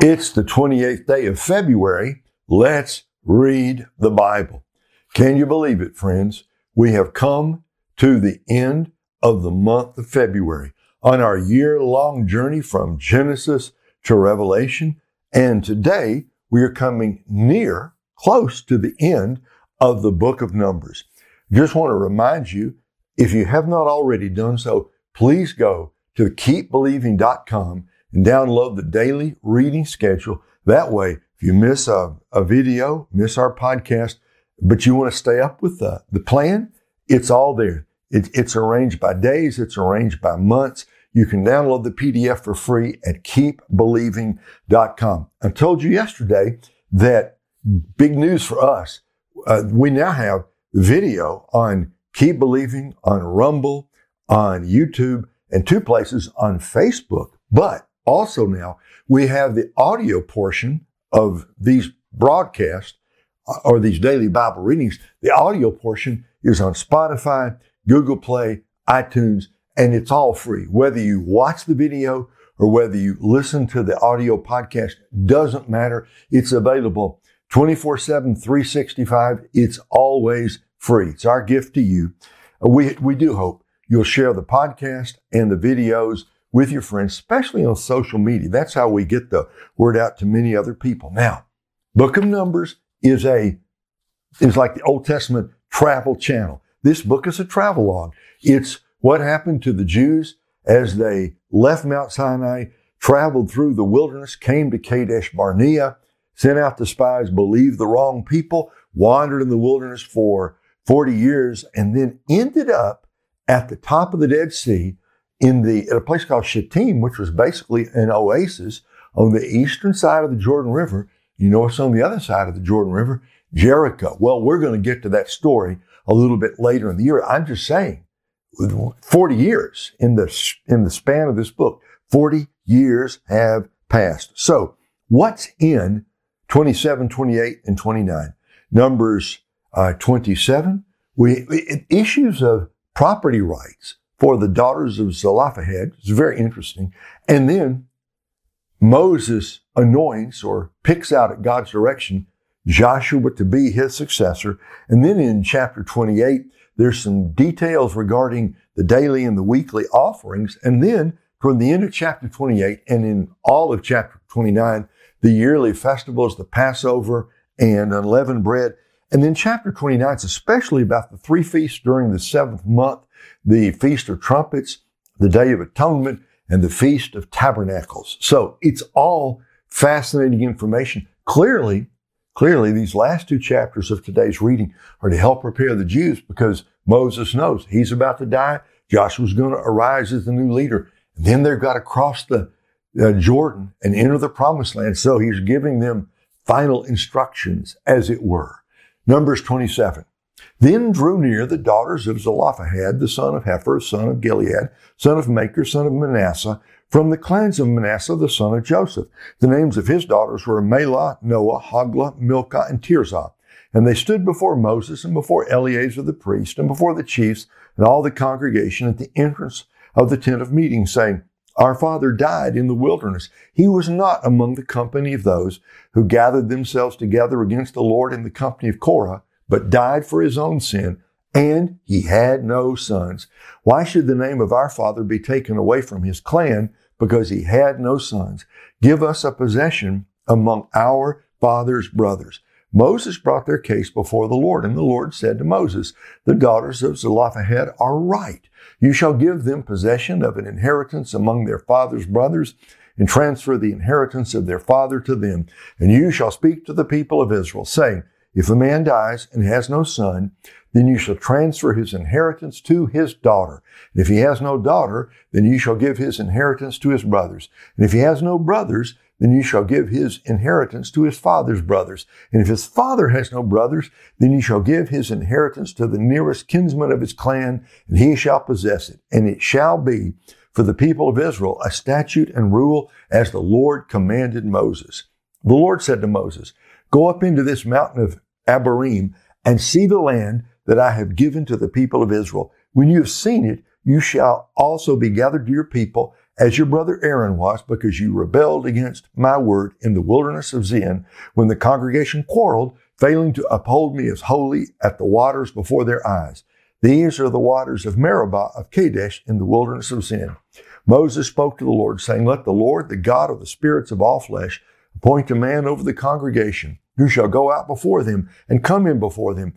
It's the 28th day of February. Let's read the Bible. Can you believe it, friends? We have come to the end of the month of February on our year long journey from Genesis to Revelation. And today we are coming near, close to the end of the book of Numbers. Just want to remind you, if you have not already done so, please go to keepbelieving.com and download the daily reading schedule. That way, if you miss a, a video, miss our podcast, but you want to stay up with the, the plan, it's all there. It, it's arranged by days. It's arranged by months. You can download the PDF for free at keepbelieving.com. I told you yesterday that big news for us. Uh, we now have video on Keep Believing on Rumble, on YouTube, and two places on Facebook. But also now we have the audio portion of these broadcasts uh, or these daily Bible readings. The audio portion is on Spotify, Google Play, iTunes, and it's all free. Whether you watch the video or whether you listen to the audio podcast doesn't matter. It's available 24 7, 365. It's always free. It's our gift to you. We, we do hope you'll share the podcast and the videos with your friends, especially on social media. That's how we get the word out to many other people. Now, Book of Numbers is a, is like the Old Testament travel channel. This book is a travel log. It's what happened to the Jews as they left Mount Sinai, traveled through the wilderness, came to Kadesh Barnea, sent out the spies, believed the wrong people, wandered in the wilderness for 40 years, and then ended up at the top of the Dead Sea in the, at a place called Shittim, which was basically an oasis on the eastern side of the Jordan River. You know what's on the other side of the Jordan River? Jericho. Well, we're going to get to that story a little bit later in the year. I'm just saying, 40 years in the, in the span of this book, 40 years have passed. So what's in 27, 28, and 29? Numbers uh, 27, we, issues of property rights for the daughters of Zelophehad. It's very interesting. And then Moses anoints or picks out at God's direction Joshua to be his successor. And then in chapter 28, there's some details regarding the daily and the weekly offerings. And then toward the end of chapter 28 and in all of chapter 29, the yearly festivals, the Passover and unleavened bread. And then chapter 29 is especially about the three feasts during the seventh month the Feast of Trumpets, the Day of Atonement, and the Feast of Tabernacles. So it's all fascinating information. Clearly, clearly, these last two chapters of today's reading are to help prepare the Jews because Moses knows he's about to die. Joshua's going to arise as the new leader. And then they've got to cross the uh, Jordan and enter the promised land. So he's giving them final instructions, as it were. Numbers 27. Then drew near the daughters of Zelophehad, the son of Hepher, son of Gilead, son of Machir, son of Manasseh, from the clans of Manasseh, the son of Joseph. The names of his daughters were Mahlah, Noah, Hoglah, Milcah, and Tirzah. And they stood before Moses and before Eleazar the priest and before the chiefs and all the congregation at the entrance of the tent of meeting, saying, Our father died in the wilderness. He was not among the company of those who gathered themselves together against the Lord in the company of Korah but died for his own sin, and he had no sons. Why should the name of our father be taken away from his clan because he had no sons? Give us a possession among our father's brothers. Moses brought their case before the Lord, and the Lord said to Moses, The daughters of Zelophehad are right. You shall give them possession of an inheritance among their father's brothers, and transfer the inheritance of their father to them. And you shall speak to the people of Israel, saying, if a man dies and has no son, then you shall transfer his inheritance to his daughter. And if he has no daughter, then you shall give his inheritance to his brothers. And if he has no brothers, then you shall give his inheritance to his father's brothers. And if his father has no brothers, then you shall give his inheritance to the nearest kinsman of his clan, and he shall possess it. And it shall be for the people of Israel a statute and rule as the Lord commanded Moses. The Lord said to Moses, Go up into this mountain of Abarim, and see the land that I have given to the people of Israel. When you have seen it, you shall also be gathered to your people as your brother Aaron was, because you rebelled against my word in the wilderness of Zin, when the congregation quarreled, failing to uphold me as holy at the waters before their eyes. These are the waters of Meribah of Kadesh in the wilderness of Zin. Moses spoke to the Lord, saying, Let the Lord, the God of the spirits of all flesh, appoint a man over the congregation, who shall go out before them and come in before them,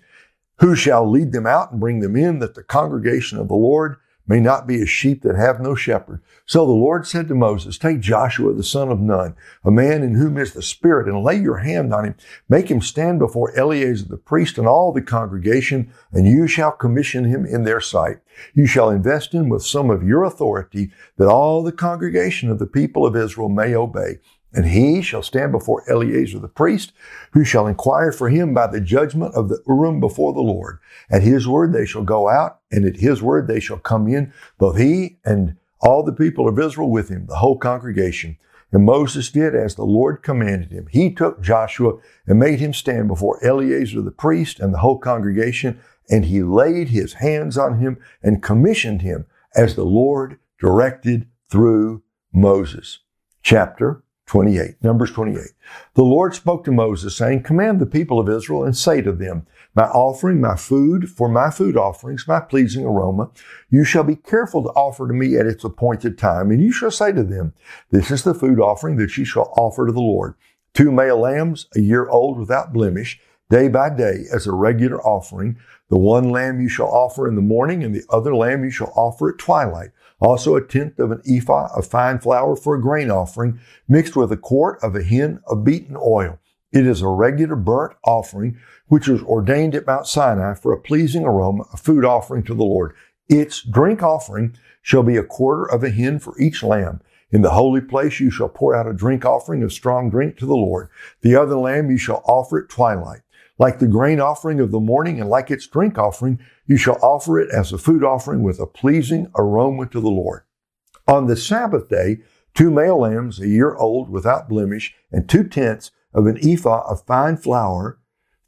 who shall lead them out and bring them in, that the congregation of the Lord may not be as sheep that have no shepherd. So the Lord said to Moses, Take Joshua the son of Nun, a man in whom is the Spirit, and lay your hand on him. Make him stand before Eleazar the priest and all the congregation, and you shall commission him in their sight. You shall invest him with some of your authority, that all the congregation of the people of Israel may obey. And he shall stand before Eleazar the priest, who shall inquire for him by the judgment of the Urim before the Lord. At his word they shall go out, and at his word they shall come in, both he and all the people of Israel with him, the whole congregation. And Moses did as the Lord commanded him. He took Joshua and made him stand before Eleazar the priest and the whole congregation, and he laid his hands on him and commissioned him as the Lord directed through Moses. Chapter 28. Numbers 28. The Lord spoke to Moses saying, command the people of Israel and say to them, my offering, my food, for my food offerings, my pleasing aroma, you shall be careful to offer to me at its appointed time. And you shall say to them, this is the food offering that you shall offer to the Lord. Two male lambs, a year old without blemish, day by day as a regular offering. The one lamb you shall offer in the morning and the other lamb you shall offer at twilight. Also a tenth of an ephah of fine flour for a grain offering, mixed with a quart of a hin of beaten oil. It is a regular burnt offering, which was ordained at Mount Sinai for a pleasing aroma, a food offering to the Lord. Its drink offering shall be a quarter of a hin for each lamb. In the holy place you shall pour out a drink offering of strong drink to the Lord. The other lamb you shall offer at twilight. Like the grain offering of the morning and like its drink offering, you shall offer it as a food offering with a pleasing aroma to the Lord. On the Sabbath day, two male lambs, a year old without blemish, and two tenths of an ephah of fine flour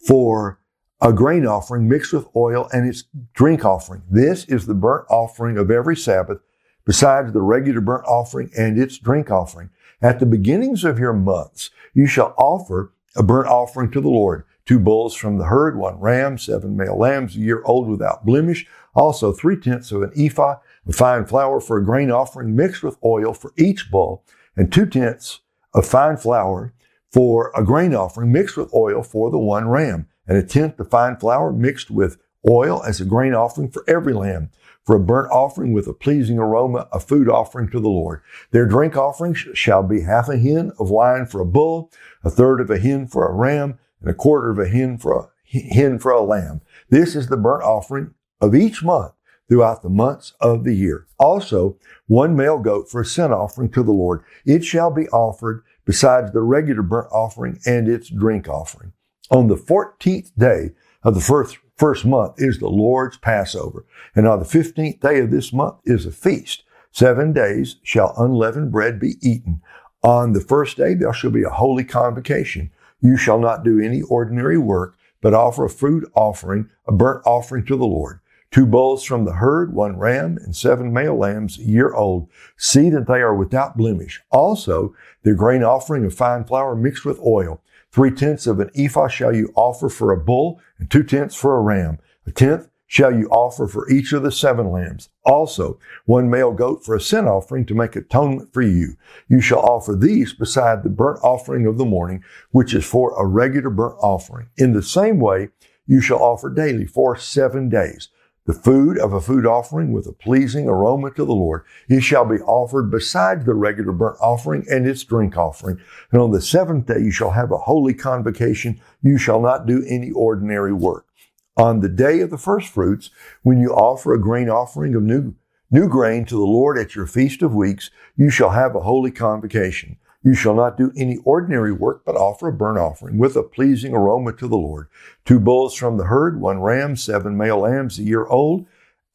for a grain offering mixed with oil and its drink offering. This is the burnt offering of every Sabbath, besides the regular burnt offering and its drink offering. At the beginnings of your months, you shall offer a burnt offering to the Lord two bulls from the herd, one ram, seven male lambs, a year old without blemish, also three tenths of an ephah of fine flour for a grain offering mixed with oil for each bull, and two tenths of fine flour for a grain offering mixed with oil for the one ram, and a tenth of fine flour mixed with oil as a grain offering for every lamb, for a burnt offering with a pleasing aroma, a food offering to the Lord. Their drink offering shall be half a hin of wine for a bull, a third of a hin for a ram, and a quarter of a hin for a hin for a lamb. This is the burnt offering of each month throughout the months of the year. Also, one male goat for a sin offering to the Lord. It shall be offered besides the regular burnt offering and its drink offering. On the 14th day of the first, first month is the Lord's Passover. And on the 15th day of this month is a feast. Seven days shall unleavened bread be eaten. On the first day there shall be a holy convocation. You shall not do any ordinary work, but offer a fruit offering, a burnt offering to the Lord. Two bulls from the herd, one ram, and seven male lambs a year old. See that they are without blemish. Also, the grain offering of fine flour mixed with oil. Three tenths of an ephah shall you offer for a bull, and two tenths for a ram. A tenth shall you offer for each of the seven lambs. Also, one male goat for a sin offering to make atonement for you. You shall offer these beside the burnt offering of the morning, which is for a regular burnt offering. In the same way, you shall offer daily for seven days. The food of a food offering with a pleasing aroma to the Lord. It shall be offered beside the regular burnt offering and its drink offering. And on the seventh day you shall have a holy convocation. You shall not do any ordinary work on the day of the first fruits, when you offer a grain offering of new, new grain to the Lord at your feast of weeks, you shall have a holy convocation. You shall not do any ordinary work, but offer a burnt offering with a pleasing aroma to the Lord. Two bulls from the herd, one ram, seven male lambs a year old.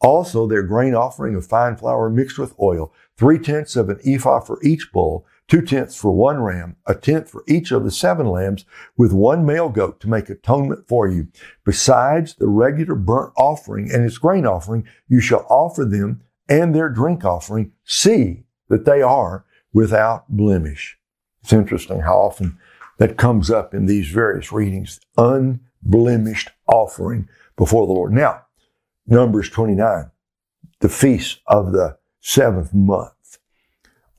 Also their grain offering of fine flour mixed with oil, three tenths of an ephah for each bull, two tenths for one ram, a tenth for each of the seven lambs, with one male goat to make atonement for you. Besides the regular burnt offering and its grain offering, you shall offer them and their drink offering. See that they are without blemish. It's interesting how often that comes up in these various readings. Unblemished offering before the Lord. Now, Numbers 29, the feast of the seventh month.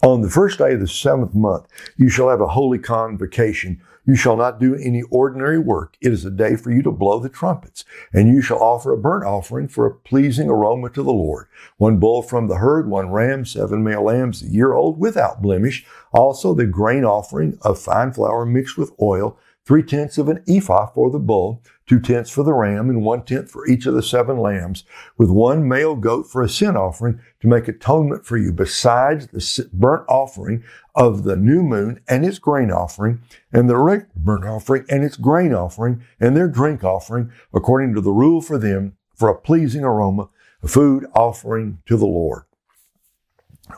On the first day of the seventh month, you shall have a holy convocation. You shall not do any ordinary work. It is a day for you to blow the trumpets, and you shall offer a burnt offering for a pleasing aroma to the Lord. One bull from the herd, one ram, seven male lambs, a year old without blemish. Also the grain offering of fine flour mixed with oil, three tenths of an ephah for the bull, two tenths for the ram, and one tenth for each of the seven lambs, with one male goat for a sin offering to make atonement for you, besides the burnt offering of the new moon and its grain offering, and the burnt offering and its grain offering, and their drink offering, according to the rule for them, for a pleasing aroma, a food offering to the Lord.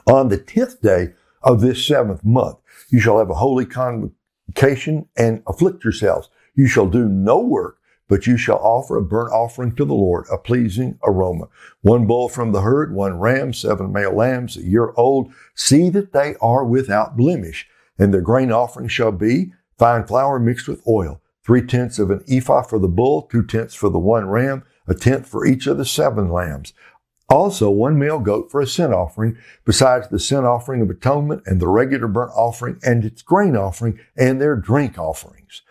On the tenth day of this seventh month, you shall have a holy and afflict yourselves. You shall do no work but you shall offer a burnt offering to the Lord, a pleasing aroma. One bull from the herd, one ram, seven male lambs, a year old. See that they are without blemish. And their grain offering shall be fine flour mixed with oil, three tenths of an ephah for the bull, two tenths for the one ram, a tenth for each of the seven lambs. Also, one male goat for a sin offering, besides the sin offering of atonement and the regular burnt offering and its grain offering and their drink offerings.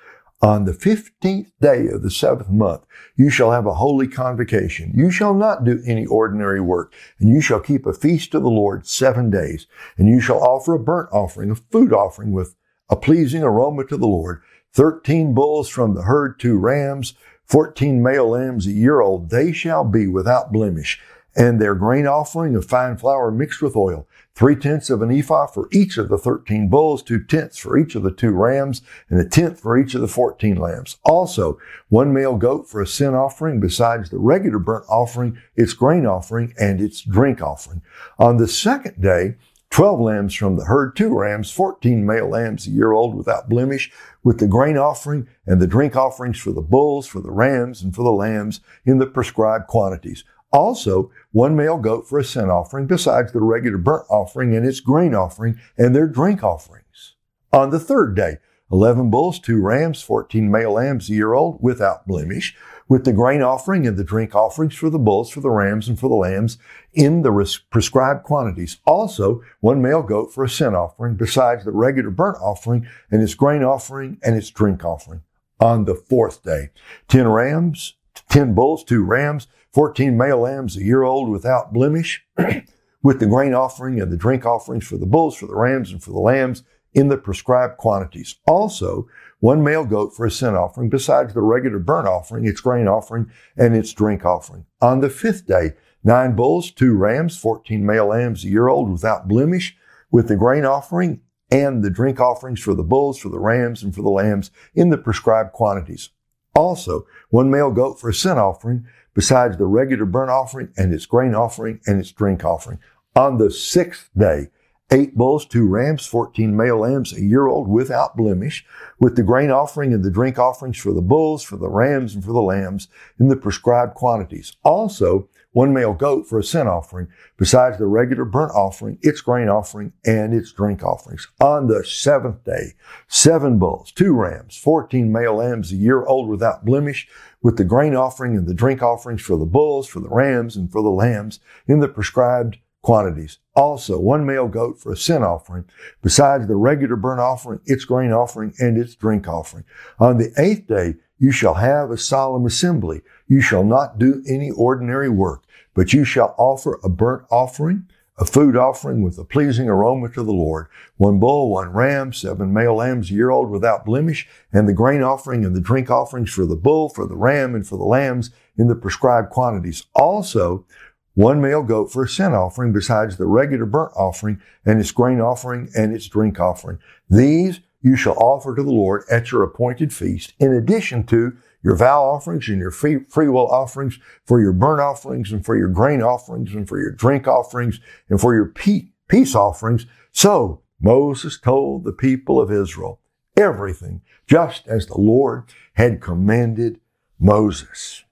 On the fifteenth day of the seventh month, you shall have a holy convocation. You shall not do any ordinary work, and you shall keep a feast to the Lord seven days. And you shall offer a burnt offering, a food offering with a pleasing aroma to the Lord. Thirteen bulls from the herd, two rams, fourteen male lambs a year old. They shall be without blemish and their grain offering of fine flour mixed with oil, three tenths of an ephah for each of the thirteen bulls, two tenths for each of the two rams, and a tenth for each of the fourteen lambs. Also, one male goat for a sin offering, besides the regular burnt offering, its grain offering, and its drink offering. On the second day, Twelve lambs from the herd, two rams, fourteen male lambs a year old without blemish, with the grain offering and the drink offerings for the bulls, for the rams, and for the lambs in the prescribed quantities. Also, one male goat for a sin offering, besides the regular burnt offering and its grain offering and their drink offerings. On the third day, 11 bulls, two rams, 14 male lambs a year old without blemish, with the grain offering and the drink offerings for the bulls, for the rams, and for the lambs in the res- prescribed quantities. Also, one male goat for a sin offering, besides the regular burnt offering and its grain offering and its drink offering. On the fourth day, 10 rams, 10 bulls, two rams, 14 male lambs a year old without blemish, with the grain offering and the drink offerings for the bulls, for the rams, and for the lambs in the prescribed quantities. Also, one male goat for a sin offering, besides the regular burnt offering, its grain offering, and its drink offering. On the fifth day, nine bulls, two rams, 14 male lambs a year old without blemish, with the grain offering and the drink offerings for the bulls, for the rams, and for the lambs in the prescribed quantities. Also, one male goat for a sin offering, besides the regular burnt offering and its grain offering and its drink offering. On the sixth day, eight bulls, two rams, 14 male lambs, a year old without blemish, with the grain offering and the drink offerings for the bulls, for the rams, and for the lambs in the prescribed quantities. Also, one male goat for a sin offering, besides the regular burnt offering, its grain offering, and its drink offerings. On the seventh day, seven bulls, two rams, 14 male lambs, a year old without blemish, with the grain offering and the drink offerings for the bulls, for the rams, and for the lambs in the prescribed quantities. Also, one male goat for a sin offering, besides the regular burnt offering, its grain offering, and its drink offering. On the eighth day, you shall have a solemn assembly. You shall not do any ordinary work, but you shall offer a burnt offering, a food offering with a pleasing aroma to the Lord. One bull, one ram, seven male lambs a year old without blemish, and the grain offering and the drink offerings for the bull, for the ram, and for the lambs in the prescribed quantities. Also, one male goat for a sin offering besides the regular burnt offering and its grain offering and its drink offering. These you shall offer to the Lord at your appointed feast, in addition to your vow offerings and your free, free will offerings, for your burnt offerings and for your grain offerings and for your drink offerings and for your peace offerings. So Moses told the people of Israel everything just as the Lord had commanded Moses.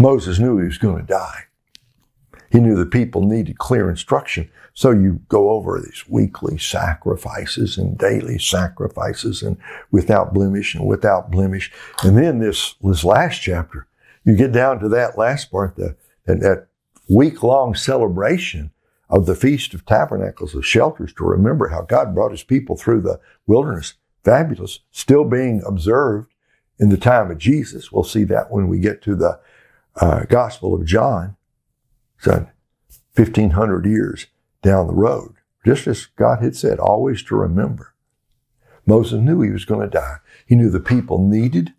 Moses knew he was going to die. He knew the people needed clear instruction. So you go over these weekly sacrifices and daily sacrifices and without blemish and without blemish. And then this, this last chapter, you get down to that last part, the, that, that week long celebration of the Feast of Tabernacles, the shelters to remember how God brought his people through the wilderness. Fabulous. Still being observed in the time of Jesus. We'll see that when we get to the uh, Gospel of John. So 1500 years down the road. Just as God had said, always to remember. Moses knew he was going to die. He knew the people needed,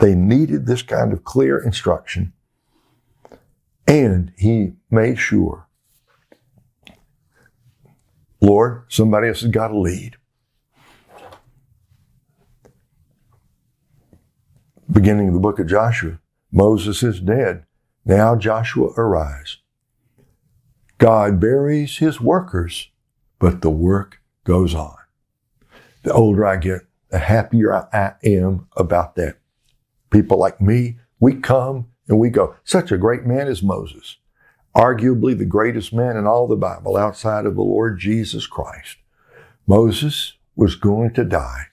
they needed this kind of clear instruction. And he made sure, Lord, somebody else has got to lead. Beginning of the book of Joshua, Moses is dead. Now Joshua arise. God buries his workers, but the work goes on. The older I get, the happier I am about that. People like me, we come and we go. Such a great man is Moses, arguably the greatest man in all the Bible outside of the Lord Jesus Christ. Moses was going to die.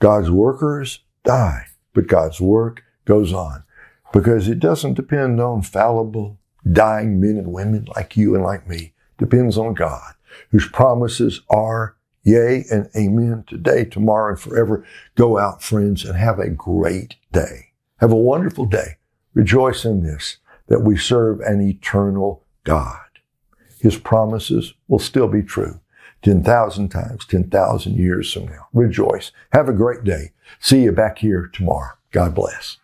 God's workers die, but God's work goes on because it doesn't depend on fallible dying men and women like you and like me It depends on God, whose promises are yea and amen today, tomorrow, and forever. Go out, friends, and have a great day. Have a wonderful day. Rejoice in this, that we serve an eternal God. His promises will still be true 10,000 times, 10,000 years from now. Rejoice. Have a great day. See you back here tomorrow. God bless.